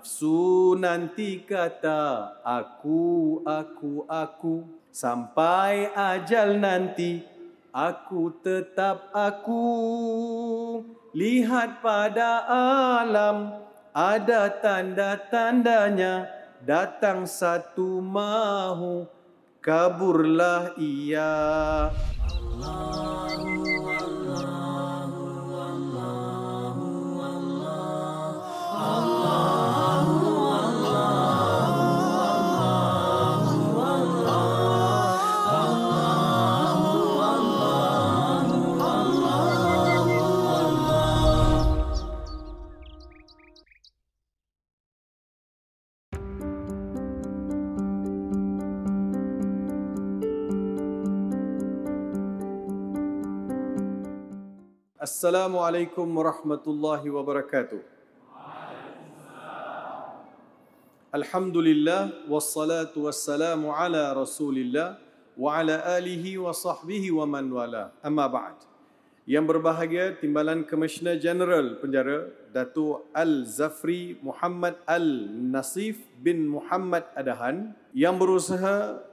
Nafsu nanti kata aku, aku, aku. Sampai ajal nanti aku tetap aku. Lihat pada alam ada tanda-tandanya Datang satu mahu kaburlah ia. Allah Assalamualaikum warahmatullahi wabarakatuh. Alhamdulillah wassalatu wassalamu ala Rasulillah wa ala alihi wa sahbihi wa man wala. Amma ba'd. Yang berbahagia Timbalan Komisioner General Penjara Datuk Al-Zafri Muhammad Al-Nasif bin Muhammad Adahan yang berusaha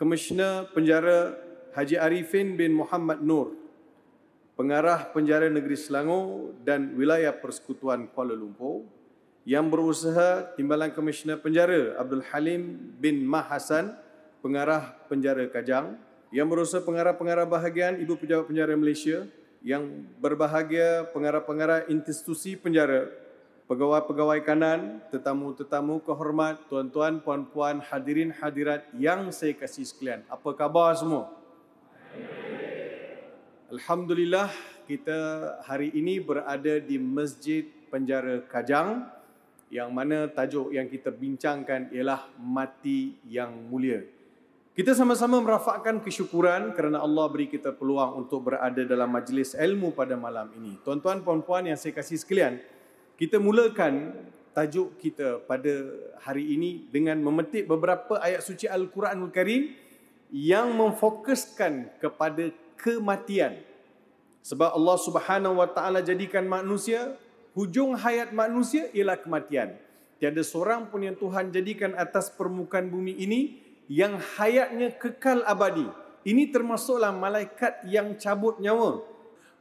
Komisioner Penjara Haji Arifin bin Muhammad Nur pengarah penjara negeri Selangor dan wilayah persekutuan Kuala Lumpur yang berusaha Timbalan Komisioner Penjara Abdul Halim bin Mahasan, pengarah penjara Kajang, yang berusaha pengarah-pengarah bahagian Ibu Pejabat Penjara Malaysia, yang berbahagia pengarah-pengarah institusi penjara, pegawai-pegawai kanan, tetamu-tetamu kehormat, tuan-tuan, puan-puan, hadirin hadirat yang saya kasih sekalian. Apa khabar semua? Alhamdulillah kita hari ini berada di Masjid Penjara Kajang yang mana tajuk yang kita bincangkan ialah mati yang mulia. Kita sama-sama merafakkan kesyukuran kerana Allah beri kita peluang untuk berada dalam majlis ilmu pada malam ini. Tuan-tuan puan-puan yang saya kasih sekalian, kita mulakan tajuk kita pada hari ini dengan memetik beberapa ayat suci Al-Quranul Karim yang memfokuskan kepada kematian. Sebab Allah Subhanahu Wa Taala jadikan manusia hujung hayat manusia ialah kematian. Tiada seorang pun yang Tuhan jadikan atas permukaan bumi ini yang hayatnya kekal abadi. Ini termasuklah malaikat yang cabut nyawa.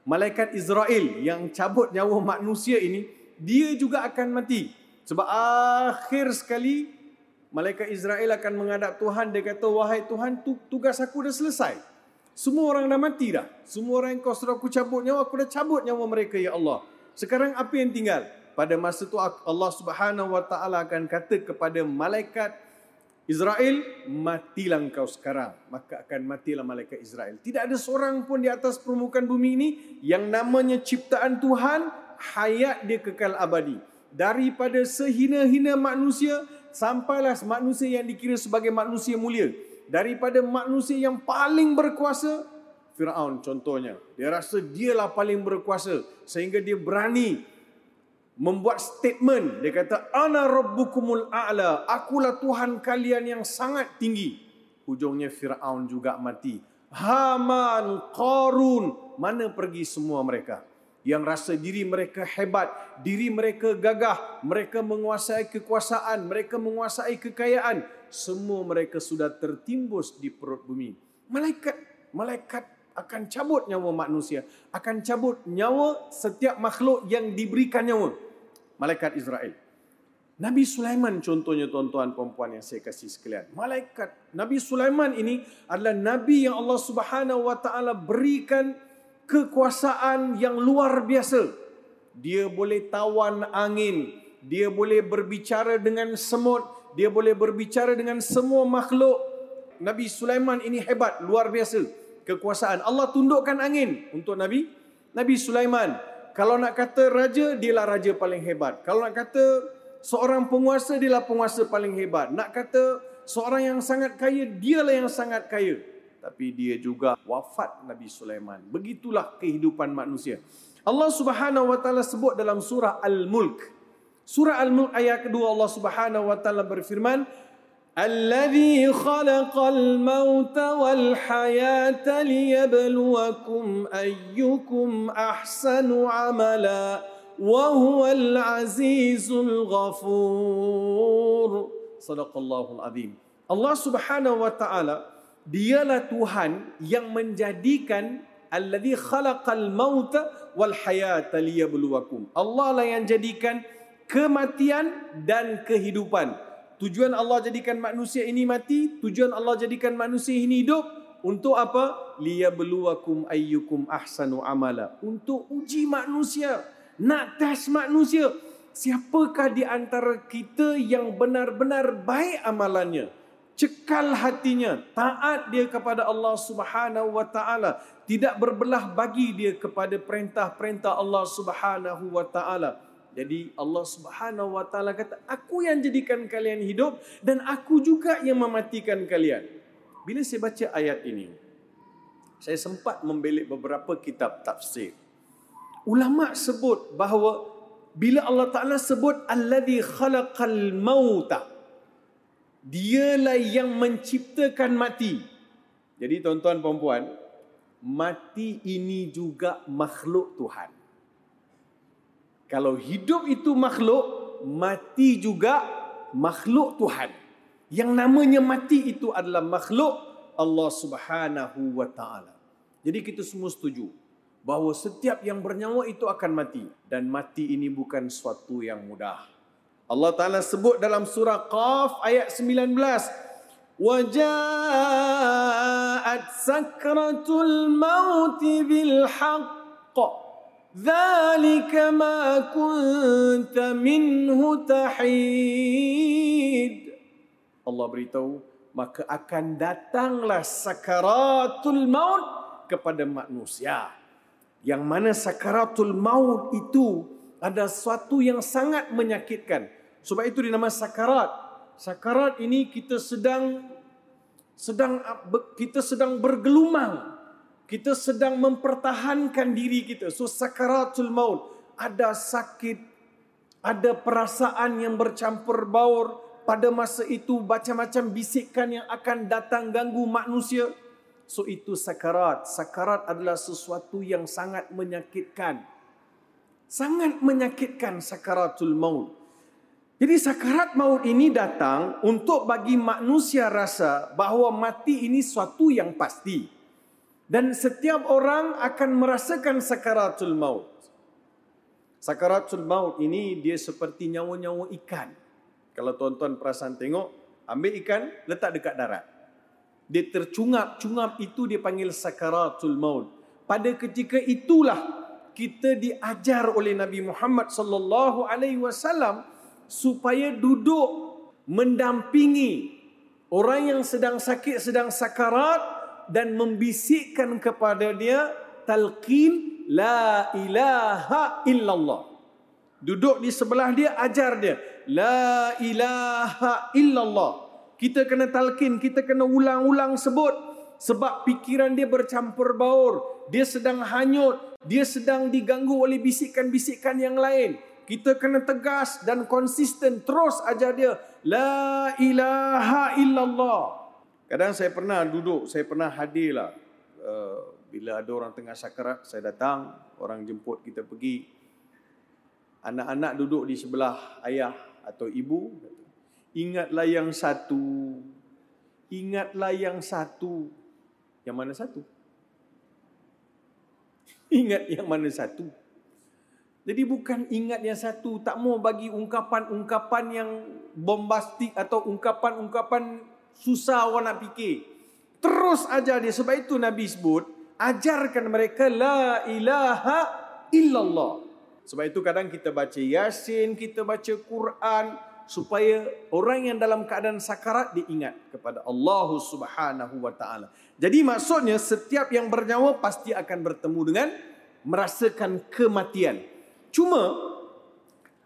Malaikat Israel yang cabut nyawa manusia ini, dia juga akan mati. Sebab akhir sekali malaikat Israel akan menghadap Tuhan dia kata wahai Tuhan tugas aku dah selesai. Semua orang dah mati dah. Semua orang yang kau suruh aku cabut nyawa, aku dah cabut nyawa mereka ya Allah. Sekarang apa yang tinggal? Pada masa itu Allah Subhanahu Wa Taala akan kata kepada malaikat Israel, matilah engkau sekarang. Maka akan matilah malaikat Israel. Tidak ada seorang pun di atas permukaan bumi ini yang namanya ciptaan Tuhan, hayat dia kekal abadi. Daripada sehina-hina manusia, sampailah manusia yang dikira sebagai manusia mulia daripada manusia yang paling berkuasa Firaun contohnya. Dia rasa dialah paling berkuasa sehingga dia berani membuat statement. Dia kata ana rabbukumul a'la. Akulah tuhan kalian yang sangat tinggi. Hujungnya Firaun juga mati. Haman Qarun mana pergi semua mereka yang rasa diri mereka hebat, diri mereka gagah, mereka menguasai kekuasaan, mereka menguasai kekayaan, semua mereka sudah tertimbus di perut bumi. Malaikat, malaikat akan cabut nyawa manusia, akan cabut nyawa setiap makhluk yang diberikan nyawa. Malaikat Israel. Nabi Sulaiman contohnya tuan-tuan puan-puan yang saya kasih sekalian. Malaikat Nabi Sulaiman ini adalah nabi yang Allah Subhanahu wa taala berikan kekuasaan yang luar biasa. Dia boleh tawan angin, dia boleh berbicara dengan semut, dia boleh berbicara dengan semua makhluk. Nabi Sulaiman ini hebat, luar biasa kekuasaan. Allah tundukkan angin untuk Nabi Nabi Sulaiman. Kalau nak kata raja, dialah raja paling hebat. Kalau nak kata seorang penguasa, dialah penguasa paling hebat. Nak kata seorang yang sangat kaya, dialah yang sangat kaya tapi dia juga wafat Nabi Sulaiman. Begitulah kehidupan manusia. Allah Subhanahu wa taala sebut dalam surah Al-Mulk. Surah Al-Mulk ayat kedua Allah Subhanahu wa taala berfirman, "Allazi khalaqal mauta wal hayata liyabluwakum ayyukum ahsanu amala wa huwal azizul ghafur." Sadaqallahul azim. Allah Subhanahu wa taala dialah Tuhan yang menjadikan alladhi khalaqal mauta wal hayata liyabluwakum. Allah lah yang jadikan kematian dan kehidupan. Tujuan Allah jadikan manusia ini mati, tujuan Allah jadikan manusia ini hidup untuk apa? Liyabluwakum ayyukum ahsanu amala. Untuk uji manusia, nak tes manusia. Siapakah di antara kita yang benar-benar baik amalannya? Cekal hatinya, taat dia kepada Allah Subhanahu wa taala, tidak berbelah bagi dia kepada perintah-perintah Allah Subhanahu wa taala. Jadi Allah Subhanahu wa taala kata, aku yang jadikan kalian hidup dan aku juga yang mematikan kalian. Bila saya baca ayat ini, saya sempat membelik beberapa kitab tafsir. Ulama sebut bahawa bila Allah Taala sebut alladhi khalaqal mauta dialah yang menciptakan mati. Jadi tuan-tuan dan puan mati ini juga makhluk Tuhan. Kalau hidup itu makhluk, mati juga makhluk Tuhan. Yang namanya mati itu adalah makhluk Allah Subhanahu wa taala. Jadi kita semua setuju bahawa setiap yang bernyawa itu akan mati dan mati ini bukan suatu yang mudah. Allah Ta'ala sebut dalam surah Qaf ayat 19. وَجَاءَتْ سَكْرَةُ الْمَوْتِ بِالْحَقِّ ذَلِكَ مَا كُنْتَ مِنْهُ تَحِيدٌ Allah beritahu, maka akan datanglah sakaratul maut kepada manusia. Yang mana sakaratul maut itu ada sesuatu yang sangat menyakitkan. Sebab itu dinamakan sakarat. Sakarat ini kita sedang sedang kita sedang bergelumang. Kita sedang mempertahankan diri kita. So sakaratul maut ada sakit, ada perasaan yang bercampur baur. Pada masa itu macam-macam bisikan yang akan datang ganggu manusia. So itu sakarat. Sakarat adalah sesuatu yang sangat menyakitkan sangat menyakitkan sakaratul maut. Jadi sakarat maut ini datang untuk bagi manusia rasa bahawa mati ini suatu yang pasti. Dan setiap orang akan merasakan sakaratul maut. Sakaratul maut ini dia seperti nyawa-nyawa ikan. Kalau tuan-tuan perasan tengok, ambil ikan, letak dekat darat. Dia tercungap-cungap itu dia panggil sakaratul maut. Pada ketika itulah kita diajar oleh Nabi Muhammad sallallahu alaihi wasallam supaya duduk mendampingi orang yang sedang sakit sedang sakarat dan membisikkan kepada dia talqin la ilaha illallah. Duduk di sebelah dia ajar dia la ilaha illallah. Kita kena talqin kita kena ulang-ulang sebut sebab pikiran dia bercampur baur dia sedang hanyut dia sedang diganggu oleh bisikan-bisikan yang lain. Kita kena tegas dan konsisten terus ajar dia la ilaha illallah. Kadang saya pernah duduk, saya pernah hadirlah uh, bila ada orang tengah sakarat, saya datang, orang jemput kita pergi. Anak-anak duduk di sebelah ayah atau ibu. Ingatlah yang satu. Ingatlah yang satu. Yang mana satu? Ingat yang mana satu. Jadi bukan ingat yang satu. Tak mau bagi ungkapan-ungkapan yang bombastik atau ungkapan-ungkapan susah orang nak fikir. Terus ajar dia. Sebab itu Nabi sebut, ajarkan mereka la ilaha illallah. Sebab itu kadang kita baca Yasin, kita baca Quran supaya orang yang dalam keadaan sakarat diingat kepada Allah Subhanahu wa taala. Jadi maksudnya setiap yang bernyawa pasti akan bertemu dengan merasakan kematian. Cuma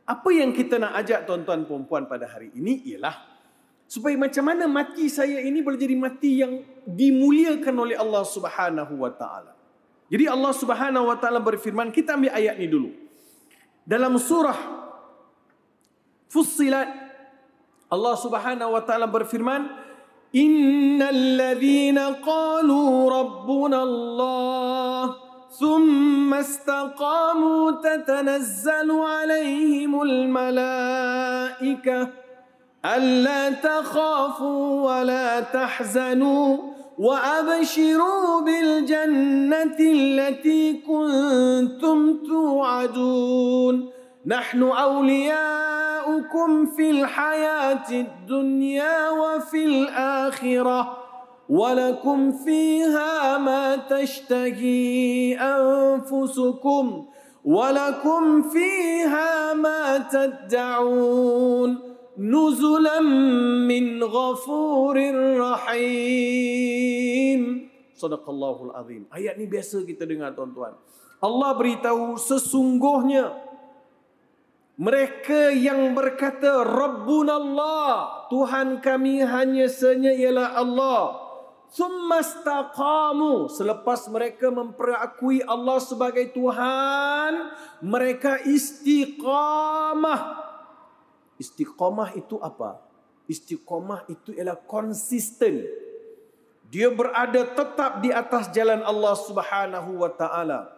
apa yang kita nak ajak tuan-tuan puan-puan pada hari ini ialah supaya macam mana mati saya ini boleh jadi mati yang dimuliakan oleh Allah Subhanahu wa taala. Jadi Allah Subhanahu wa taala berfirman, kita ambil ayat ni dulu. Dalam surah Fussilat Allah Subhanahu wa taala berfirman, الذين قالوا ربنا الله ثم استقاموا تتنزل عليهم الملائكة ألا تخافوا ولا تحزنوا وأبشروا بالجنة التي كنتم توعدون. نحن أولياؤكم في الحياة الدنيا وفي الآخرة ولكم فيها ما تشتهي أنفسكم ولكم فيها ما تدعون. نزلا من غفور رحيم. صدق الله العظيم. Ayat ni biasa kita dengar tuan-tuan. Allah beritahu sesungguhnya mereka yang berkata Rabbuna Allah Tuhan kami hanya senya ialah Allah Summastaqamu selepas mereka memperakui Allah sebagai Tuhan, mereka istiqamah. Istiqamah itu apa? Istiqamah itu ialah konsisten. Dia berada tetap di atas jalan Allah Subhanahu wa taala.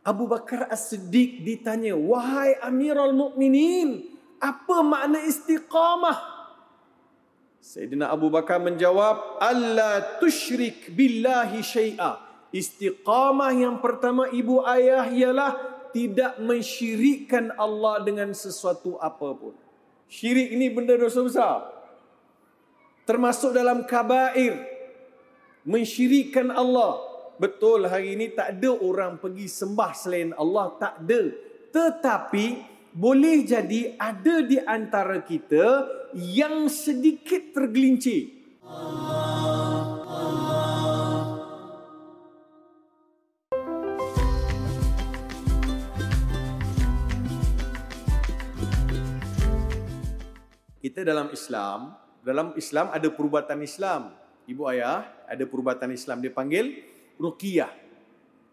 Abu Bakar As-Siddiq ditanya, "Wahai Amirul Mukminin, apa makna istiqamah?" Sayyidina Abu Bakar menjawab, Allah tushrik billahi syai'a. Istiqamah yang pertama ibu ayah ialah tidak mensyirikkan Allah dengan sesuatu apapun. Syirik ini benda dosa besar. Termasuk dalam kabair. Mensyirikkan Allah. Betul hari ini tak ada orang pergi sembah selain Allah. Tak ada. Tetapi boleh jadi ada di antara kita yang sedikit tergelincir. Kita dalam Islam, dalam Islam ada perubatan Islam. Ibu ayah ada perubatan Islam dipanggil ruqyah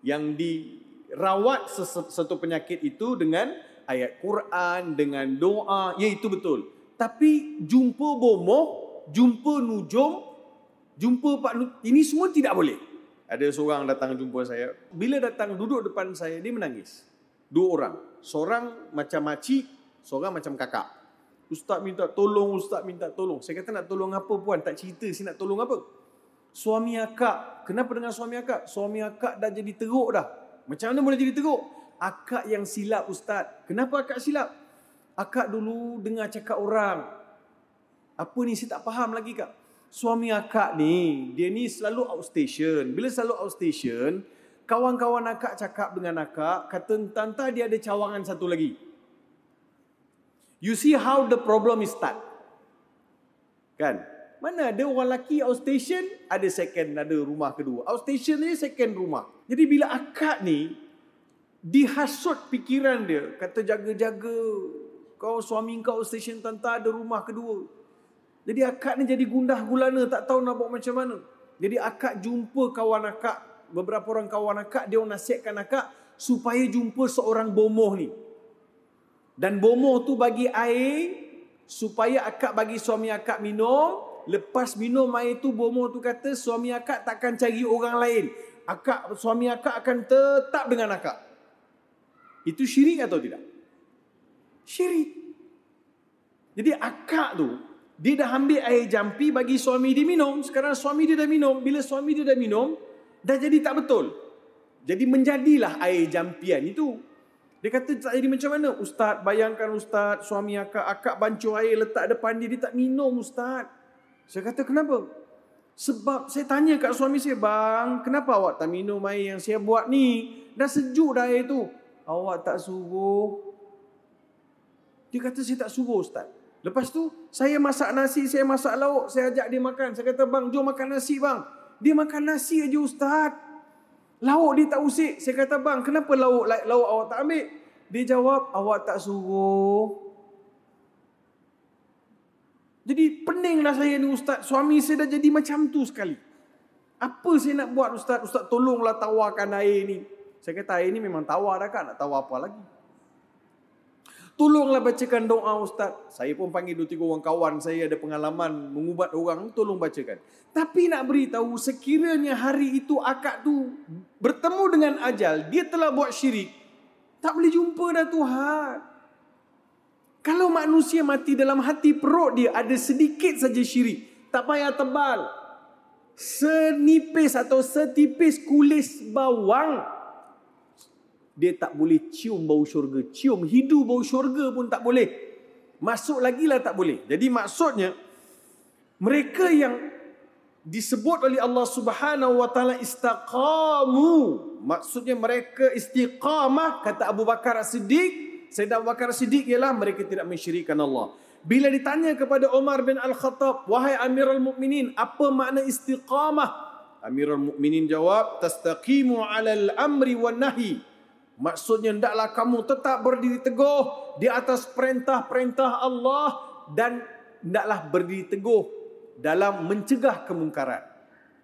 yang dirawat satu penyakit itu dengan ayat Quran dengan doa, ya itu betul. Tapi jumpa bomoh, jumpa nujum, jumpa pak ini semua tidak boleh. Ada seorang datang jumpa saya. Bila datang duduk depan saya, dia menangis. Dua orang. Seorang macam makcik, seorang macam kakak. Ustaz minta tolong, ustaz minta tolong. Saya kata nak tolong apa puan? Tak cerita saya nak tolong apa. Suami akak. Kenapa dengan suami akak? Suami akak dah jadi teruk dah. Macam mana boleh jadi teruk? akak yang silap ustaz. Kenapa akak silap? Akak dulu dengar cakap orang. Apa ni saya tak faham lagi kak. Suami akak ni, dia ni selalu outstation. Bila selalu outstation, kawan-kawan akak cakap dengan akak, kata tanta dia ada cawangan satu lagi. You see how the problem is start. Kan? Mana ada orang lelaki outstation, ada second, ada rumah kedua. Outstation ni second rumah. Jadi bila akak ni, dihasut fikiran dia kata jaga-jaga kau suami kau stesen tanta ada rumah kedua jadi akak ni jadi gundah gulana tak tahu nak buat macam mana jadi akak jumpa kawan akak beberapa orang kawan akak dia nasihatkan akak supaya jumpa seorang bomoh ni dan bomoh tu bagi air supaya akak bagi suami akak minum lepas minum air tu bomoh tu kata suami akak takkan cari orang lain akak suami akak akan tetap dengan akak itu syirik atau tidak? Syirik. Jadi akak tu, dia dah ambil air jampi bagi suami dia minum. Sekarang suami dia dah minum. Bila suami dia dah minum, dah jadi tak betul. Jadi menjadilah air jampian itu. Dia kata tak jadi macam mana? Ustaz, bayangkan Ustaz, suami akak, akak bancur air letak depan dia, dia tak minum Ustaz. Saya kata kenapa? Sebab saya tanya kat suami saya, bang, kenapa awak tak minum air yang saya buat ni? Dah sejuk dah air tu awak tak suruh. Dia kata saya tak suruh ustaz. Lepas tu saya masak nasi, saya masak lauk, saya ajak dia makan. Saya kata bang, jom makan nasi bang. Dia makan nasi aja ustaz. Lauk dia tak usik. Saya kata bang, kenapa lauk lauk awak tak ambil? Dia jawab, awak tak suruh. Jadi peninglah saya ni ustaz. Suami saya dah jadi macam tu sekali. Apa saya nak buat ustaz? Ustaz tolonglah tawarkan air ni. Saya kata air ni memang tawar dah kan. Nak tawar apa lagi? Tolonglah bacakan doa Ustaz. Saya pun panggil dua tiga orang kawan saya ada pengalaman mengubat orang. Tolong bacakan. Tapi nak beritahu sekiranya hari itu akak tu bertemu dengan ajal. Dia telah buat syirik. Tak boleh jumpa dah Tuhan. Kalau manusia mati dalam hati perut dia ada sedikit saja syirik. Tak payah tebal. Senipis atau setipis kulis bawang dia tak boleh cium bau syurga. Cium hidu bau syurga pun tak boleh. Masuk lagi lah tak boleh. Jadi maksudnya, mereka yang disebut oleh Allah Subhanahu wa taala istaqamu maksudnya mereka istiqamah kata Abu Bakar As-Siddiq Sayyidina Abu Bakar As-Siddiq ialah mereka tidak mensyirikkan Allah bila ditanya kepada Umar bin Al-Khattab wahai Amirul Mukminin apa makna istiqamah Amirul Mukminin jawab tastaqimu 'alal amri wan nahi Maksudnya hendaklah kamu tetap berdiri teguh di atas perintah-perintah Allah dan hendaklah berdiri teguh dalam mencegah kemungkaran.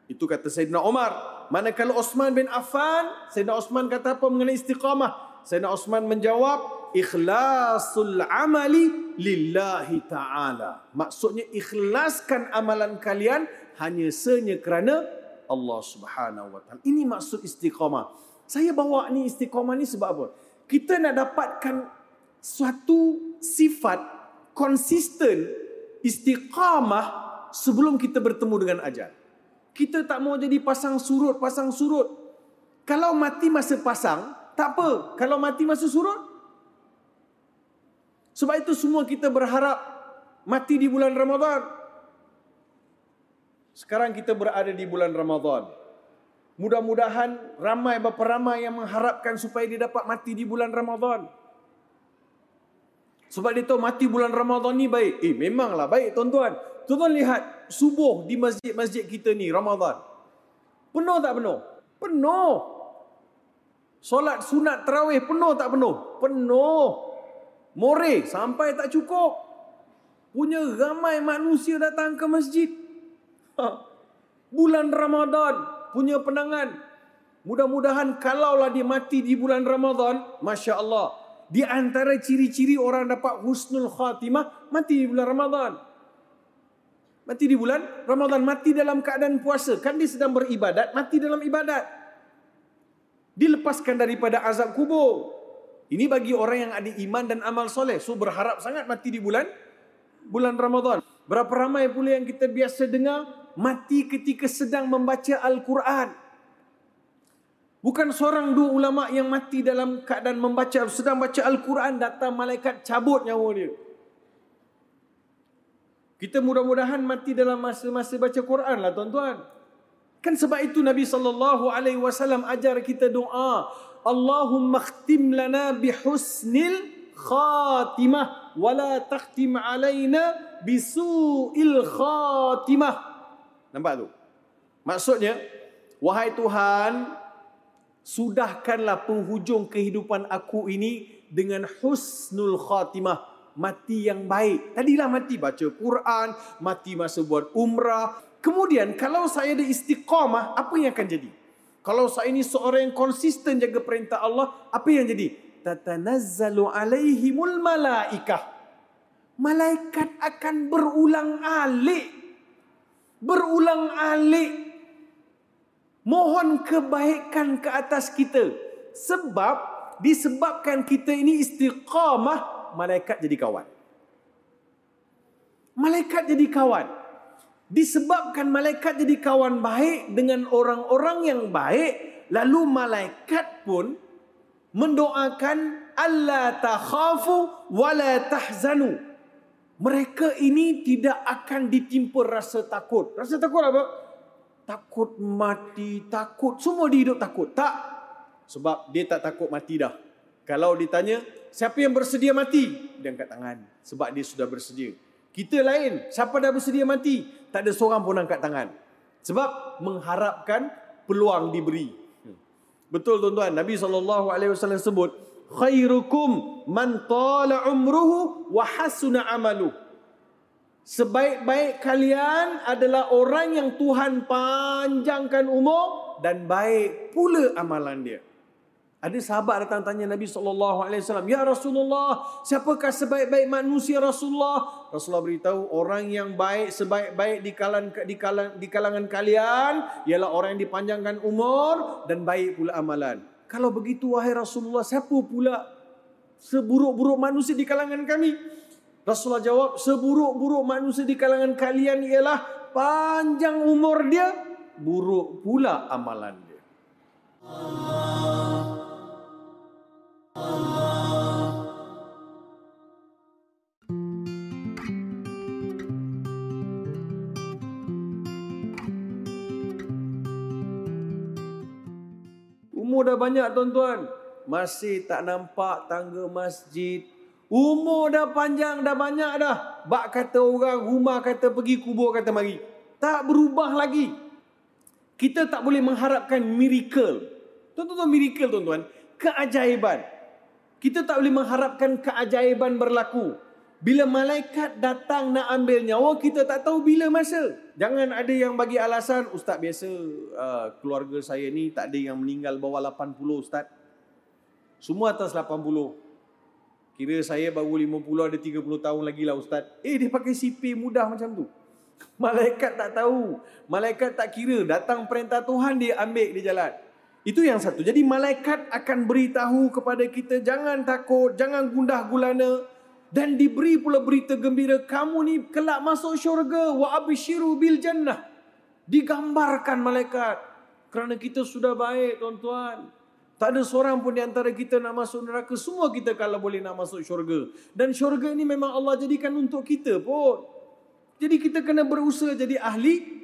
Itu kata Sayyidina Umar. Manakala Osman bin Affan, Sayyidina Osman kata apa mengenai istiqamah? Sayyidina Osman menjawab, ikhlasul amali lillahi ta'ala. Maksudnya ikhlaskan amalan kalian hanya senya kerana Allah subhanahu wa ta'ala. Ini maksud istiqamah. Saya bawa ni istiqamah ni sebab apa? Kita nak dapatkan suatu sifat konsisten istiqamah sebelum kita bertemu dengan ajal. Kita tak mau jadi pasang surut, pasang surut. Kalau mati masa pasang, tak apa. Kalau mati masa surut, sebab itu semua kita berharap mati di bulan Ramadan. Sekarang kita berada di bulan Ramadan. Mudah-mudahan ramai berapa ramai yang mengharapkan supaya dia dapat mati di bulan Ramadan. Sebab dia tahu mati bulan Ramadan ni baik. Eh memanglah baik tuan-tuan. Tuan-tuan lihat subuh di masjid-masjid kita ni Ramadan. Penuh tak penuh? Penuh. Solat sunat terawih penuh tak penuh? Penuh. More sampai tak cukup. Punya ramai manusia datang ke masjid. Ha. Bulan Ramadan punya penangan. Mudah-mudahan kalaulah dia mati di bulan Ramadan, Masya Allah. Di antara ciri-ciri orang dapat husnul khatimah, mati di bulan Ramadan. Mati di bulan Ramadan, mati dalam keadaan puasa. Kan dia sedang beribadat, mati dalam ibadat. Dilepaskan daripada azab kubur. Ini bagi orang yang ada iman dan amal soleh. So berharap sangat mati di bulan bulan Ramadan. Berapa ramai pula yang kita biasa dengar mati ketika sedang membaca Al-Quran. Bukan seorang dua ulama yang mati dalam keadaan membaca sedang baca Al-Quran datang malaikat cabut nyawa dia. Kita mudah-mudahan mati dalam masa-masa baca Quran lah tuan-tuan. Kan sebab itu Nabi sallallahu alaihi wasallam ajar kita doa, Allahumma khtim lana bihusnil khatimah wa la takhtim alaina bisu'il khatimah. Nampak tu? Maksudnya, wahai Tuhan, sudahkanlah penghujung kehidupan aku ini dengan husnul khatimah. Mati yang baik. Tadilah mati baca Quran, mati masa buat umrah. Kemudian kalau saya ada istiqamah, apa yang akan jadi? Kalau saya ini seorang yang konsisten jaga perintah Allah, apa yang jadi? Tatanazzalu alaihimul malaikah. Malaikat akan berulang alik. Berulang alik. Mohon kebaikan ke atas kita. Sebab disebabkan kita ini istiqamah malaikat jadi kawan. Malaikat jadi kawan disebabkan malaikat jadi kawan baik dengan orang-orang yang baik lalu malaikat pun mendoakan Allah takhafu wala tahzanu mereka ini tidak akan ditimpa rasa takut. Rasa takut apa? Takut mati, takut. Semua di hidup takut. Tak. Sebab dia tak takut mati dah. Kalau ditanya, siapa yang bersedia mati? Dia angkat tangan. Sebab dia sudah bersedia. Kita lain, siapa dah bersedia mati? Tak ada seorang pun angkat tangan. Sebab mengharapkan peluang diberi. Betul tuan-tuan, Nabi SAW sebut, khairukum man tala umruhu wa hasuna amalu. Sebaik-baik kalian adalah orang yang Tuhan panjangkan umur dan baik pula amalan dia. Ada sahabat datang tanya Nabi SAW, Ya Rasulullah, siapakah sebaik-baik manusia Rasulullah? Rasulullah beritahu, orang yang baik sebaik-baik di kalangan, di, kalangan, di kalangan kalian, ialah orang yang dipanjangkan umur dan baik pula amalan. Kalau begitu, wahai Rasulullah, siapa pula seburuk-buruk manusia di kalangan kami? Rasulullah jawab, seburuk-buruk manusia di kalangan kalian ialah panjang umur dia, buruk pula amalan dia. Allah. Banyak tuan-tuan. Masih tak nampak tangga masjid. Umur dah panjang, dah banyak dah. Bak kata orang, rumah kata pergi, kubur kata mari. Tak berubah lagi. Kita tak boleh mengharapkan miracle. Tuan-tuan, miracle tuan-tuan. Keajaiban. Kita tak boleh mengharapkan keajaiban berlaku. Bila malaikat datang nak ambil nyawa, kita tak tahu bila masa. Jangan ada yang bagi alasan, Ustaz biasa uh, keluarga saya ni tak ada yang meninggal bawah 80 Ustaz. Semua atas 80. Kira saya baru 50 ada 30 tahun lagi lah Ustaz. Eh dia pakai CP mudah macam tu. Malaikat tak tahu. Malaikat tak kira. Datang perintah Tuhan dia ambil dia jalan. Itu yang satu. Jadi malaikat akan beritahu kepada kita jangan takut, jangan gundah gulana dan diberi pula berita gembira kamu ni kelak masuk syurga wa abshiru bil jannah. Digambarkan malaikat kerana kita sudah baik tuan-tuan. Tak ada seorang pun di antara kita nak masuk neraka. Semua kita kalau boleh nak masuk syurga. Dan syurga ini memang Allah jadikan untuk kita pun. Jadi kita kena berusaha jadi ahli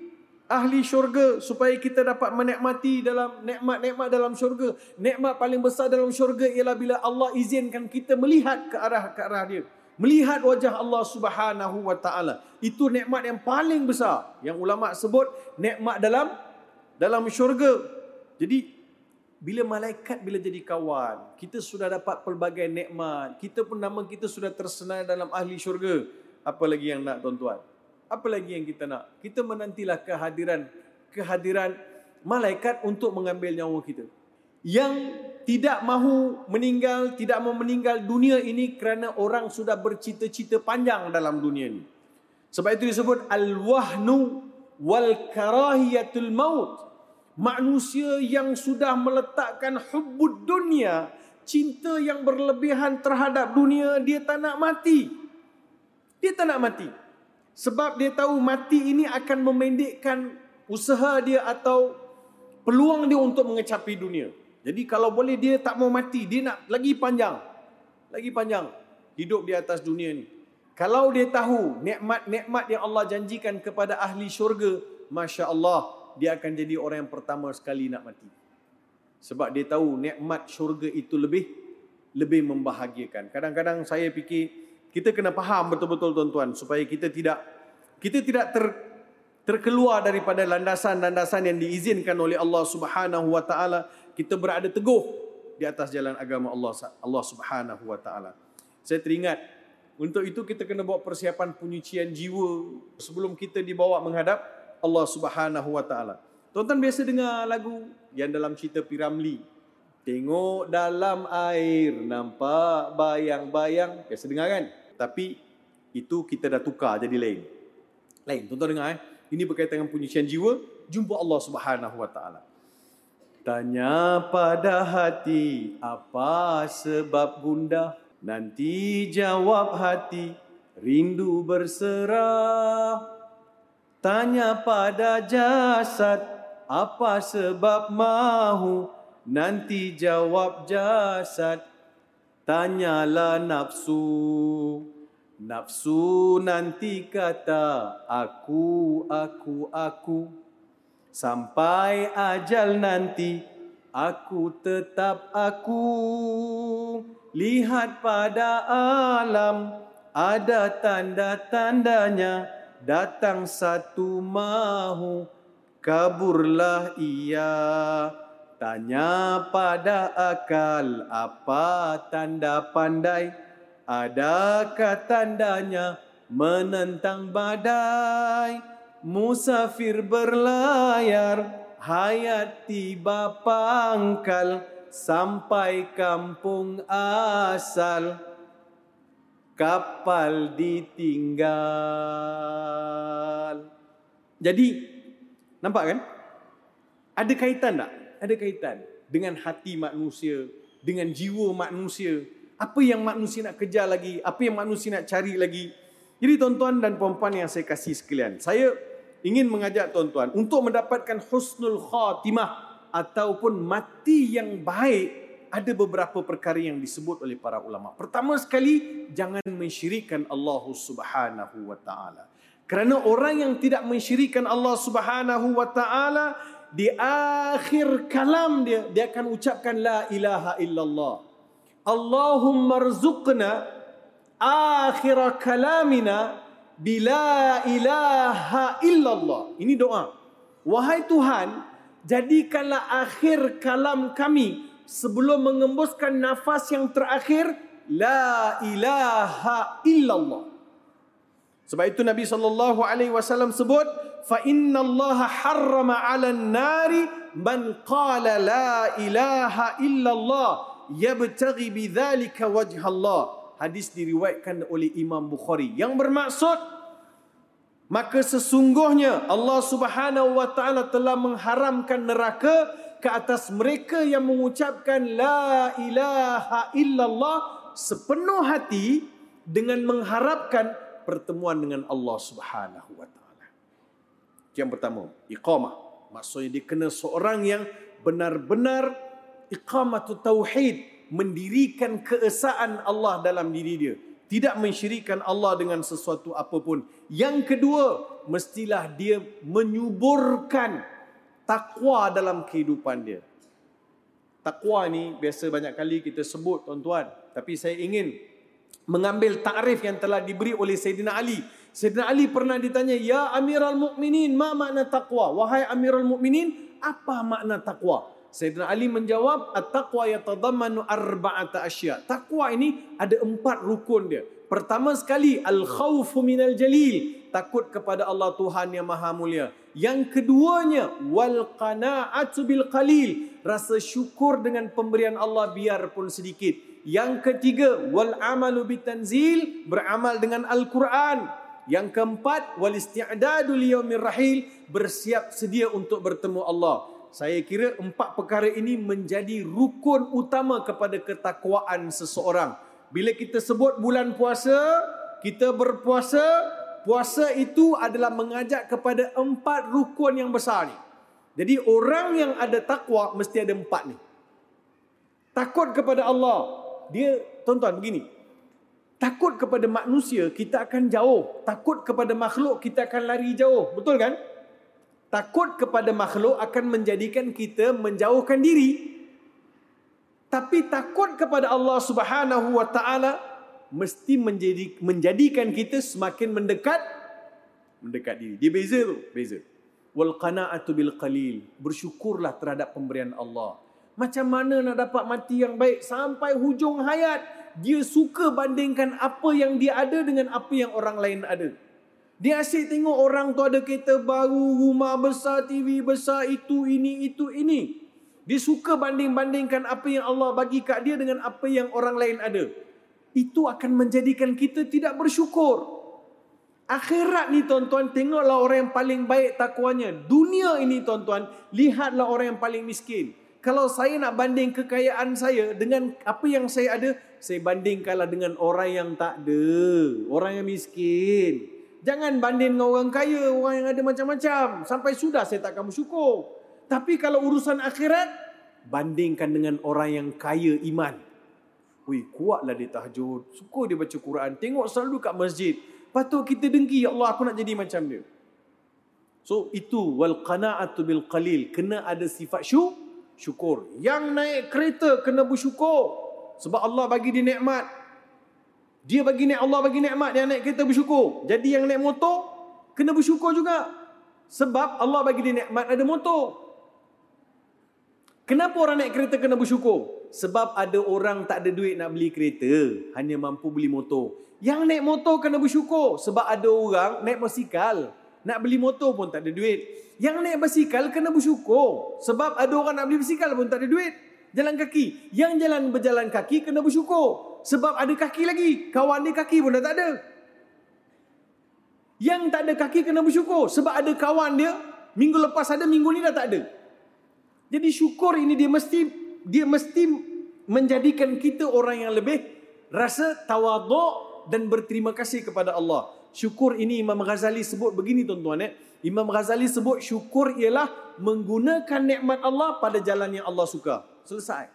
ahli syurga supaya kita dapat menikmati dalam nikmat-nikmat dalam syurga. Nikmat paling besar dalam syurga ialah bila Allah izinkan kita melihat ke arah ke arah dia. Melihat wajah Allah Subhanahu wa taala. Itu nikmat yang paling besar yang ulama sebut nikmat dalam dalam syurga. Jadi bila malaikat bila jadi kawan, kita sudah dapat pelbagai nikmat. Kita pun nama kita sudah tersenai dalam ahli syurga. Apa lagi yang nak tuan-tuan? apa lagi yang kita nak? Kita menantilah kehadiran kehadiran malaikat untuk mengambil nyawa kita. Yang tidak mahu meninggal, tidak mahu meninggal dunia ini kerana orang sudah bercita-cita panjang dalam dunia ini. Sebab itu disebut al-wahnu wal karahiyatul maut. Manusia yang sudah meletakkan hubbud dunia, cinta yang berlebihan terhadap dunia, dia tak nak mati. Dia tak nak mati. Sebab dia tahu mati ini akan memendekkan usaha dia atau peluang dia untuk mengecapi dunia. Jadi kalau boleh dia tak mau mati, dia nak lagi panjang. Lagi panjang hidup di atas dunia ni. Kalau dia tahu nikmat-nikmat yang Allah janjikan kepada ahli syurga, masya-Allah, dia akan jadi orang yang pertama sekali nak mati. Sebab dia tahu nikmat syurga itu lebih lebih membahagiakan. Kadang-kadang saya fikir kita kena faham betul-betul tuan-tuan supaya kita tidak kita tidak ter, terkeluar daripada landasan-landasan yang diizinkan oleh Allah Subhanahu wa taala kita berada teguh di atas jalan agama Allah Allah Subhanahu wa taala saya teringat untuk itu kita kena buat persiapan penyucian jiwa sebelum kita dibawa menghadap Allah Subhanahu wa taala tuan-tuan biasa dengar lagu yang dalam cerita Piramli Tengok dalam air nampak bayang-bayang. Biasa dengar kan? Tapi itu kita dah tukar jadi lain. Lain. Tuan-tuan dengar eh. Ini berkaitan dengan penyucian jiwa. Jumpa Allah Subhanahu Wa Taala. Tanya pada hati apa sebab gundah. Nanti jawab hati rindu berserah. Tanya pada jasad apa sebab mahu Nanti jawab jasad Tanyalah nafsu Nafsu nanti kata Aku, aku, aku Sampai ajal nanti Aku tetap aku. Lihat pada alam Ada tanda-tandanya Datang satu mahu Kaburlah ia. Tanya pada akal apa tanda pandai? Adakah tandanya menentang badai Musafir berlayar hayat tiba pangkal sampai kampung asal kapal ditinggal. Jadi nampak kan? Ada kaitan tak? Ada kaitan dengan hati manusia, dengan jiwa manusia. Apa yang manusia nak kejar lagi? Apa yang manusia nak cari lagi? Jadi tuan-tuan dan puan-puan yang saya kasih sekalian, saya ingin mengajak tuan-tuan untuk mendapatkan husnul khatimah ataupun mati yang baik ada beberapa perkara yang disebut oleh para ulama. Pertama sekali, jangan mensyirikkan Allah Subhanahu wa taala. Kerana orang yang tidak mensyirikkan Allah Subhanahu wa taala di akhir kalam dia dia akan ucapkan la ilaha illallah. Allahumma rzuqna akhir kalamina bila ilaha illallah. Ini doa. Wahai Tuhan, jadikanlah akhir kalam kami sebelum mengembuskan nafas yang terakhir la ilaha illallah sebab itu Nabi sallallahu alaihi wasallam sebut fa inna Allah harrama 'alan nari man qala la ilaha illallah yabtaghi bidzalika wajh Allah hadis diriwayatkan oleh Imam Bukhari yang bermaksud maka sesungguhnya Allah Subhanahu wa taala telah mengharamkan neraka ke atas mereka yang mengucapkan la ilaha illallah sepenuh hati dengan mengharapkan pertemuan dengan Allah Subhanahu wa taala. Yang pertama, iqamah. Maksudnya dia kena seorang yang benar-benar iqamatu tauhid, mendirikan keesaan Allah dalam diri dia. Tidak mensyirikan Allah dengan sesuatu apapun. Yang kedua, mestilah dia menyuburkan takwa dalam kehidupan dia. Takwa ni biasa banyak kali kita sebut tuan-tuan. Tapi saya ingin mengambil takrif yang telah diberi oleh Sayyidina Ali. Sayyidina Ali pernah ditanya, Ya Amirul Mukminin, ma makna takwa? Wahai Amirul Mukminin, apa makna takwa? Sayyidina Ali menjawab, At-taqwa yatadammanu arba'ata asya. Takwa ini ada empat rukun dia. Pertama sekali, al-khawfu minal jalil. Takut kepada Allah Tuhan yang maha mulia. Yang keduanya wal qanaatu bil qalil, rasa syukur dengan pemberian Allah biarpun sedikit. Yang ketiga wal amalu bitanzil, beramal dengan Al-Quran. Yang keempat wal isti'dadu liyaumir rahil, bersiap sedia untuk bertemu Allah. Saya kira empat perkara ini menjadi rukun utama kepada ketakwaan seseorang. Bila kita sebut bulan puasa, kita berpuasa, puasa itu adalah mengajak kepada empat rukun yang besar ni. Jadi orang yang ada takwa mesti ada empat ni. Takut kepada Allah. Dia, tuan-tuan begini. Takut kepada manusia, kita akan jauh. Takut kepada makhluk, kita akan lari jauh. Betul kan? Takut kepada makhluk akan menjadikan kita menjauhkan diri. Tapi takut kepada Allah Subhanahu wa taala mesti menjadi menjadikan kita semakin mendekat mendekat diri. Dia beza tu, beza. Wal qanaatu bil qalil. Bersyukurlah terhadap pemberian Allah. Macam mana nak dapat mati yang baik sampai hujung hayat? Dia suka bandingkan apa yang dia ada dengan apa yang orang lain ada. Dia asyik tengok orang tu ada kereta baru, rumah besar, TV besar, itu, ini, itu, ini. Dia suka banding-bandingkan apa yang Allah bagi kat dia dengan apa yang orang lain ada itu akan menjadikan kita tidak bersyukur. Akhirat ni tuan-tuan, tengoklah orang yang paling baik takwanya. Dunia ini tuan-tuan, lihatlah orang yang paling miskin. Kalau saya nak banding kekayaan saya dengan apa yang saya ada, saya bandingkanlah dengan orang yang tak ada. Orang yang miskin. Jangan banding dengan orang kaya, orang yang ada macam-macam. Sampai sudah saya tak akan bersyukur. Tapi kalau urusan akhirat, bandingkan dengan orang yang kaya iman. Wih, kuatlah dia tahajud. Suka dia baca Quran. Tengok selalu kat masjid. Patut kita dengki, ya Allah aku nak jadi macam dia. So itu wal qanaatu bil qalil kena ada sifat syu syukur. Yang naik kereta kena bersyukur sebab Allah bagi dia nikmat. Dia bagi nikmat Allah bagi nikmat dia naik kereta bersyukur. Jadi yang naik motor kena bersyukur juga. Sebab Allah bagi dia nikmat ada motor. Kenapa orang naik kereta kena bersyukur? Sebab ada orang tak ada duit nak beli kereta, hanya mampu beli motor. Yang naik motor kena bersyukur sebab ada orang naik basikal, nak beli motor pun tak ada duit. Yang naik basikal kena bersyukur sebab ada orang nak beli basikal pun tak ada duit. Jalan kaki. Yang jalan berjalan kaki kena bersyukur. Sebab ada kaki lagi. Kawan dia kaki pun dah tak ada. Yang tak ada kaki kena bersyukur. Sebab ada kawan dia. Minggu lepas ada, minggu ni dah tak ada. Jadi syukur ini dia mesti dia mesti menjadikan kita orang yang lebih rasa tawaduk dan berterima kasih kepada Allah. Syukur ini Imam Ghazali sebut begini tuan-tuan eh. Imam Ghazali sebut syukur ialah menggunakan nikmat Allah pada jalan yang Allah suka. Selesai.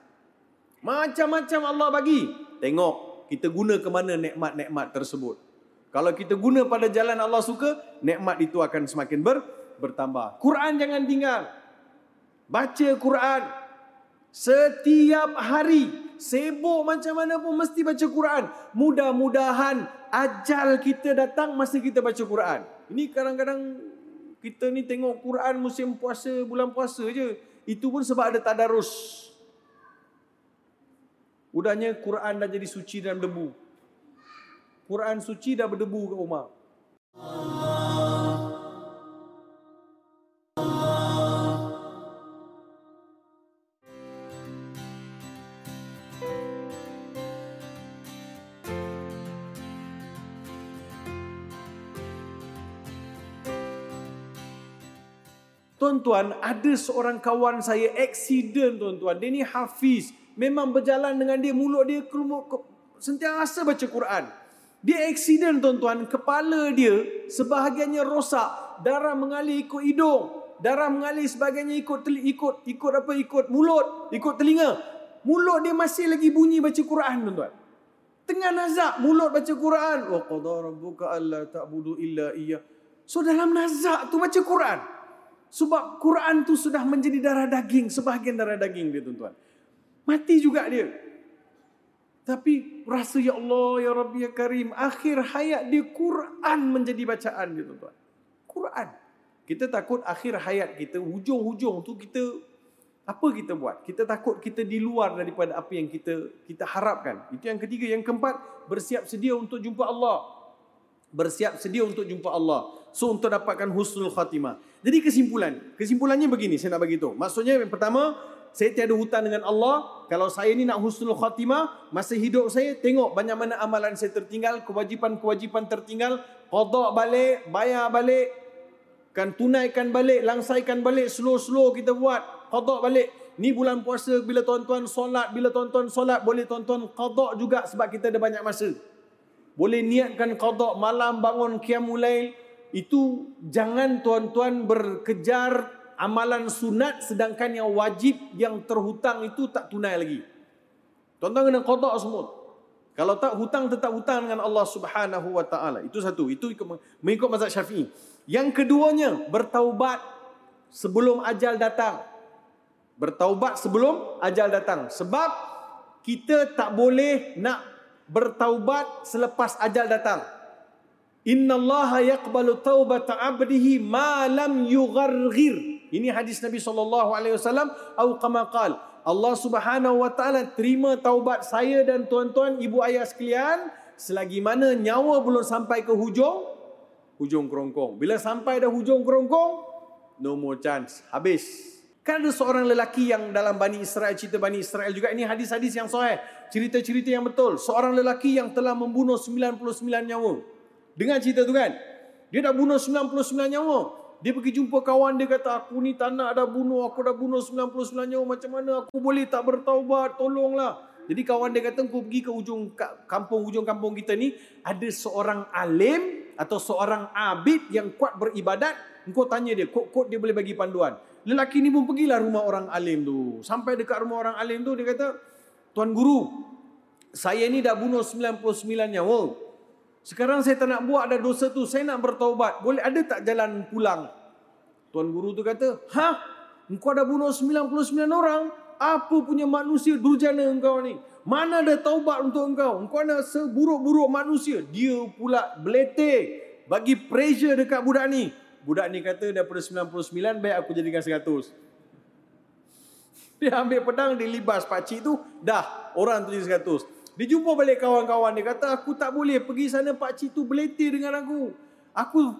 Macam-macam Allah bagi. Tengok kita guna ke mana nikmat-nikmat tersebut. Kalau kita guna pada jalan Allah suka, nikmat itu akan semakin ber, bertambah. Quran jangan tinggal. Baca Quran. Setiap hari. Sibuk macam mana pun mesti baca Quran. Mudah-mudahan ajal kita datang masa kita baca Quran. Ini kadang-kadang kita ni tengok Quran musim puasa, bulan puasa je. Itu pun sebab ada tadarus. Udahnya Quran dah jadi suci dalam debu. Quran suci dah berdebu kat rumah. Tuan-tuan, ada seorang kawan saya accident tuan-tuan. Dia ni hafiz. Memang berjalan dengan dia, mulut dia kelumuk, sentiasa baca Quran. Dia accident tuan-tuan, kepala dia sebahagiannya rosak. Darah mengalir ikut hidung. Darah mengalir sebagainya ikut teli, ikut ikut apa ikut mulut, ikut telinga. Mulut dia masih lagi bunyi baca Quran tuan-tuan. Tengah nazak mulut baca Quran. Wa qadara rabbuka alla ta'budu illa iyyah. So dalam nazak tu baca Quran. Sebab Quran tu sudah menjadi darah daging, sebahagian darah daging dia tuan-tuan. Mati juga dia. Tapi rasa ya Allah, ya Rabbi, ya Karim, akhir hayat dia Quran menjadi bacaan dia tuan-tuan. Quran. Kita takut akhir hayat kita, hujung-hujung tu kita apa kita buat? Kita takut kita di luar daripada apa yang kita kita harapkan. Itu yang ketiga, yang keempat, bersiap sedia untuk jumpa Allah. Bersiap sedia untuk jumpa Allah. So untuk dapatkan husnul khatimah. Jadi kesimpulan, kesimpulannya begini saya nak bagi tahu. Maksudnya yang pertama, saya tiada hutang dengan Allah. Kalau saya ni nak husnul khatimah, masa hidup saya tengok banyak mana amalan saya tertinggal, kewajipan-kewajipan tertinggal, qada balik, bayar balik, kan tunaikan balik, langsaikan balik, slow-slow kita buat, qada balik. Ni bulan puasa bila tuan-tuan solat, bila tuan-tuan solat boleh tuan-tuan qada juga sebab kita ada banyak masa. Boleh niatkan qada malam bangun qiyamul lail, itu jangan tuan-tuan berkejar amalan sunat sedangkan yang wajib yang terhutang itu tak tunai lagi. Tuan-tuan kena qada semua. Kalau tak hutang tetap hutang dengan Allah Subhanahu wa taala. Itu satu. Itu mengikut mazhab Syafi'i. Yang keduanya bertaubat sebelum ajal datang. Bertaubat sebelum ajal datang. Sebab kita tak boleh nak bertaubat selepas ajal datang. Inna Allah yaqbalu taubata abdihi ma lam yugharghir. Ini hadis Nabi sallallahu alaihi wasallam atau kama qal. Allah Subhanahu wa taala terima taubat saya dan tuan-tuan ibu ayah sekalian selagi mana nyawa belum sampai ke hujung hujung kerongkong. Bila sampai dah hujung kerongkong, no more chance. Habis. Kan ada seorang lelaki yang dalam Bani Israel, cerita Bani Israel juga. Ini hadis-hadis yang sahih. Cerita-cerita yang betul. Seorang lelaki yang telah membunuh 99 nyawa. Dengar cerita tu kan? Dia dah bunuh 99 nyawa. Dia pergi jumpa kawan dia kata, aku ni tak nak dah bunuh, aku dah bunuh 99 nyawa. Macam mana aku boleh tak bertaubat? Tolonglah. Jadi kawan dia kata, aku pergi ke ujung kampung ujung kampung kita ni, ada seorang alim atau seorang abid yang kuat beribadat. Engkau tanya dia, kok-kok dia boleh bagi panduan. Lelaki ni pun pergilah rumah orang alim tu. Sampai dekat rumah orang alim tu, dia kata, Tuan Guru, saya ni dah bunuh 99 nyawa. Sekarang saya tak nak buat ada dosa tu. Saya nak bertaubat. Boleh ada tak jalan pulang? Tuan guru tu kata, Hah? Engkau dah bunuh 99 orang? Apa punya manusia durjana engkau ni? Mana ada taubat untuk engkau? Engkau nak seburuk-buruk manusia. Dia pula belete. Bagi pressure dekat budak ni. Budak ni kata daripada 99 baik aku jadikan 100. Dia ambil pedang, dia libas pakcik tu. Dah, orang tu jadi 100. Dia jumpa balik kawan-kawan dia kata aku tak boleh pergi sana pak cik tu beleti dengan aku. Aku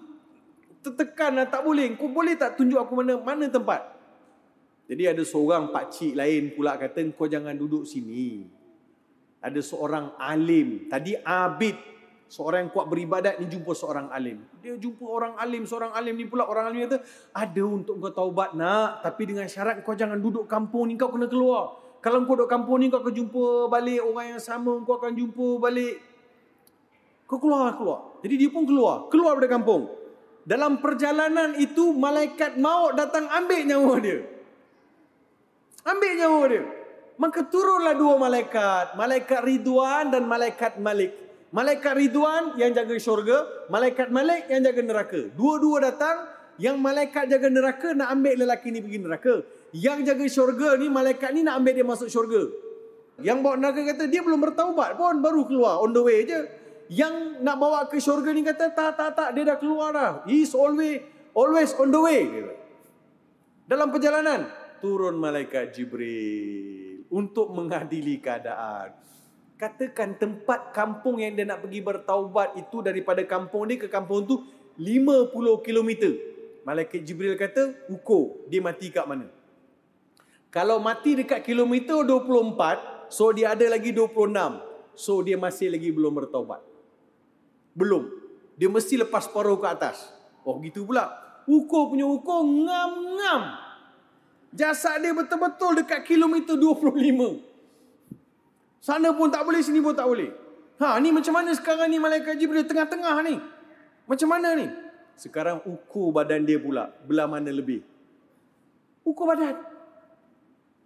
tertekan dan tak boleh. Kau boleh tak tunjuk aku mana mana tempat? Jadi ada seorang pakcik lain pula kata kau jangan duduk sini. Ada seorang alim. Tadi abid. Seorang yang kuat beribadat ni jumpa seorang alim. Dia jumpa orang alim. Seorang alim ni pula orang alim kata ada untuk kau taubat nak. Tapi dengan syarat kau jangan duduk kampung ni kau kena keluar. Kalau kau duduk kampung ni kau akan jumpa balik orang yang sama. Kau akan jumpa balik. Kau keluar keluar. Jadi dia pun keluar. Keluar dari kampung. Dalam perjalanan itu malaikat maut datang ambil nyawa dia. Ambil nyawa dia. Maka turunlah dua malaikat. Malaikat Ridwan dan malaikat Malik. Malaikat Ridwan yang jaga syurga. Malaikat Malik yang jaga neraka. Dua-dua datang. Yang malaikat jaga neraka nak ambil lelaki ni pergi neraka. Yang jaga syurga ni malaikat ni nak ambil dia masuk syurga. Yang bawa neraka kata dia belum bertaubat pun baru keluar on the way je. Yang nak bawa ke syurga ni kata tak tak tak dia dah keluar dah. He's always always on the way. Dalam perjalanan turun malaikat Jibril untuk mengadili keadaan. Katakan tempat kampung yang dia nak pergi bertaubat itu daripada kampung dia ke kampung tu 50 km. Malaikat Jibril kata, ukur dia mati kat mana. Kalau mati dekat kilometer 24, so dia ada lagi 26. So dia masih lagi belum bertaubat. Belum. Dia mesti lepas paruh ke atas. Oh gitu pula. Ukur punya ukur ngam-ngam. Jasad dia betul-betul dekat kilometer 25. Sana pun tak boleh, sini pun tak boleh. Ha, ni macam mana sekarang ni malaikat Jibril tengah-tengah ni? Macam mana ni? Sekarang ukur badan dia pula. Belah mana lebih? Ukur badan.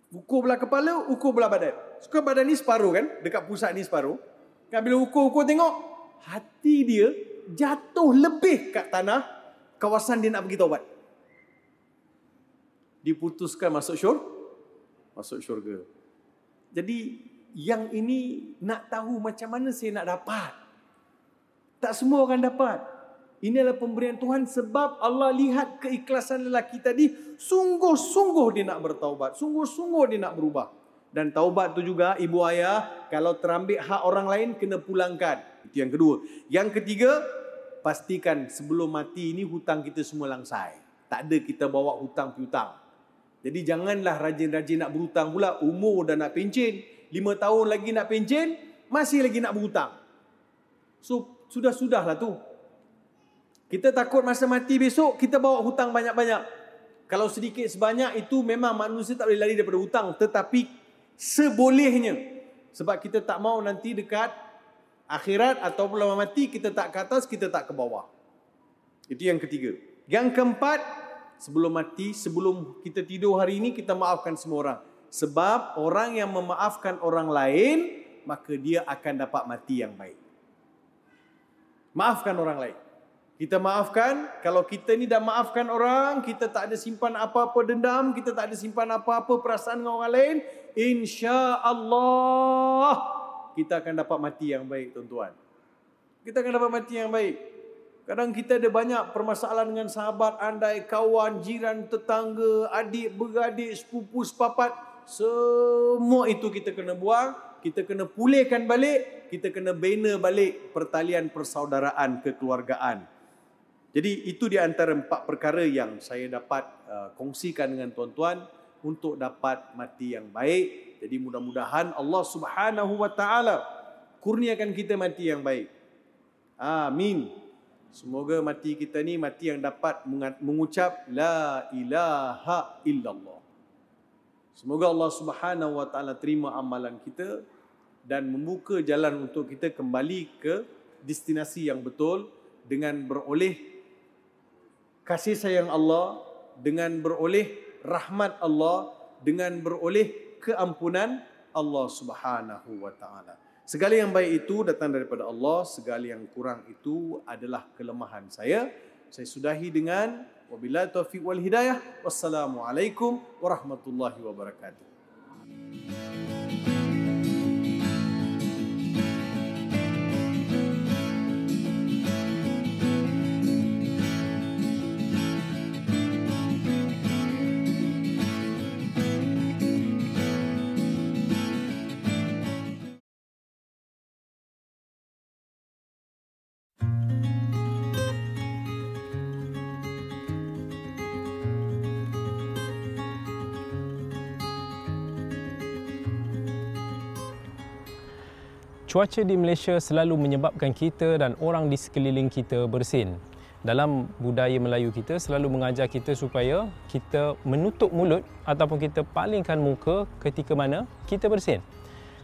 Ukur belah kepala, ukur belah badan. Suka badan ni separuh kan? Dekat pusat ni separuh. Kan bila ukur-ukur tengok, hati dia jatuh lebih kat tanah kawasan dia nak pergi taubat diputuskan masuk syurga masuk syurga jadi yang ini nak tahu macam mana saya nak dapat tak semua orang dapat ini adalah pemberian Tuhan sebab Allah lihat keikhlasan lelaki tadi sungguh-sungguh dia nak bertaubat sungguh-sungguh dia nak berubah dan taubat tu juga ibu ayah kalau terambil hak orang lain kena pulangkan itu yang kedua yang ketiga pastikan sebelum mati ini hutang kita semua langsai tak ada kita bawa hutang piutang jadi janganlah rajin-rajin nak berhutang pula. Umur dah nak pencen. Lima tahun lagi nak pencen. Masih lagi nak berhutang. So, sudah-sudahlah tu. Kita takut masa mati besok, kita bawa hutang banyak-banyak. Kalau sedikit sebanyak itu memang manusia tak boleh lari daripada hutang. Tetapi sebolehnya. Sebab kita tak mau nanti dekat akhirat atau lama mati, kita tak ke atas, kita tak ke bawah. Itu yang ketiga. Yang keempat, sebelum mati, sebelum kita tidur hari ini, kita maafkan semua orang. Sebab orang yang memaafkan orang lain, maka dia akan dapat mati yang baik. Maafkan orang lain. Kita maafkan, kalau kita ni dah maafkan orang, kita tak ada simpan apa-apa dendam, kita tak ada simpan apa-apa perasaan dengan orang lain, insya Allah kita akan dapat mati yang baik, tuan-tuan. Kita akan dapat mati yang baik. Kadang kita ada banyak permasalahan dengan sahabat, andai, kawan, jiran, tetangga, adik, beradik, sepupu, sepapat. Semua itu kita kena buang. Kita kena pulihkan balik. Kita kena bina balik pertalian persaudaraan kekeluargaan. Jadi itu di antara empat perkara yang saya dapat uh, kongsikan dengan tuan-tuan untuk dapat mati yang baik. Jadi mudah-mudahan Allah Subhanahu Wa Taala kurniakan kita mati yang baik. Amin. Semoga mati kita ni mati yang dapat mengucap la ilaha illallah. Semoga Allah Subhanahu wa taala terima amalan kita dan membuka jalan untuk kita kembali ke destinasi yang betul dengan beroleh kasih sayang Allah, dengan beroleh rahmat Allah, dengan beroleh keampunan Allah Subhanahu wa taala. Segala yang baik itu datang daripada Allah, segala yang kurang itu adalah kelemahan saya. Saya sudahi dengan wabillahi taufiq wal hidayah. Wassalamualaikum warahmatullahi wabarakatuh. Cuaca di Malaysia selalu menyebabkan kita dan orang di sekeliling kita bersin. Dalam budaya Melayu kita selalu mengajar kita supaya kita menutup mulut ataupun kita palingkan muka ketika mana kita bersin.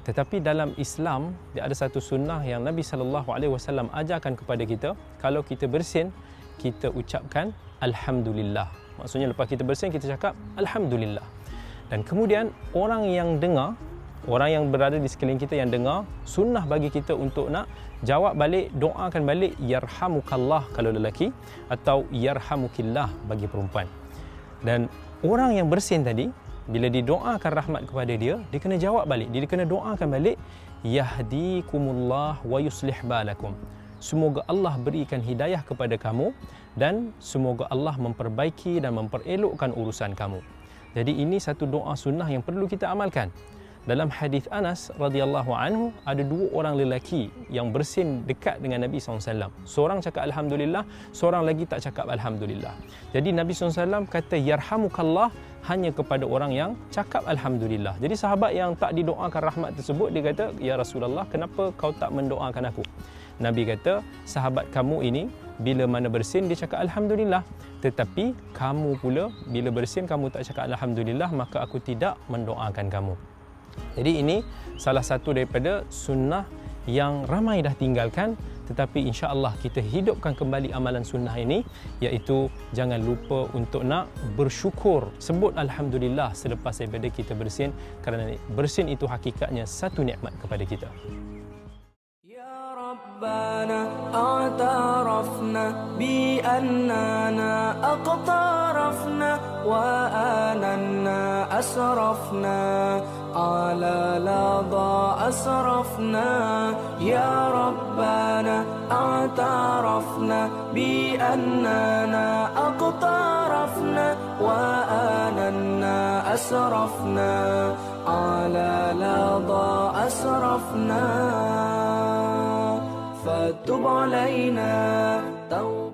Tetapi dalam Islam dia ada satu sunnah yang Nabi sallallahu alaihi wasallam ajarkan kepada kita, kalau kita bersin, kita ucapkan alhamdulillah. Maksudnya lepas kita bersin kita cakap alhamdulillah. Dan kemudian orang yang dengar orang yang berada di sekeliling kita yang dengar sunnah bagi kita untuk nak jawab balik doakan balik yarhamukallah kalau lelaki atau yarhamukillah bagi perempuan. Dan orang yang bersin tadi bila didoakan rahmat kepada dia dia kena jawab balik. Dia kena doakan balik yahdikumullah wa yuslih balakum. Semoga Allah berikan hidayah kepada kamu dan semoga Allah memperbaiki dan memperelokkan urusan kamu. Jadi ini satu doa sunnah yang perlu kita amalkan dalam hadis Anas radhiyallahu anhu ada dua orang lelaki yang bersin dekat dengan Nabi SAW. Seorang cakap Alhamdulillah, seorang lagi tak cakap Alhamdulillah. Jadi Nabi SAW kata Yarhamukallah hanya kepada orang yang cakap Alhamdulillah. Jadi sahabat yang tak didoakan rahmat tersebut, dia kata, Ya Rasulullah, kenapa kau tak mendoakan aku? Nabi kata, sahabat kamu ini bila mana bersin dia cakap Alhamdulillah. Tetapi kamu pula bila bersin kamu tak cakap Alhamdulillah maka aku tidak mendoakan kamu. Jadi ini salah satu daripada sunnah yang ramai dah tinggalkan tetapi insya-Allah kita hidupkan kembali amalan sunnah ini iaitu jangan lupa untuk nak bersyukur sebut alhamdulillah selepas daripada kita bersin kerana bersin itu hakikatnya satu nikmat kepada kita. Ya Rabbana a'tarafna bi annana aqtarafna wa ananna asrafna على لظى أسرفنا يا ربنا اعترفنا بأننا أقترفنا وآننا أسرفنا. على لظى أسرفنا فتب علينا توبة.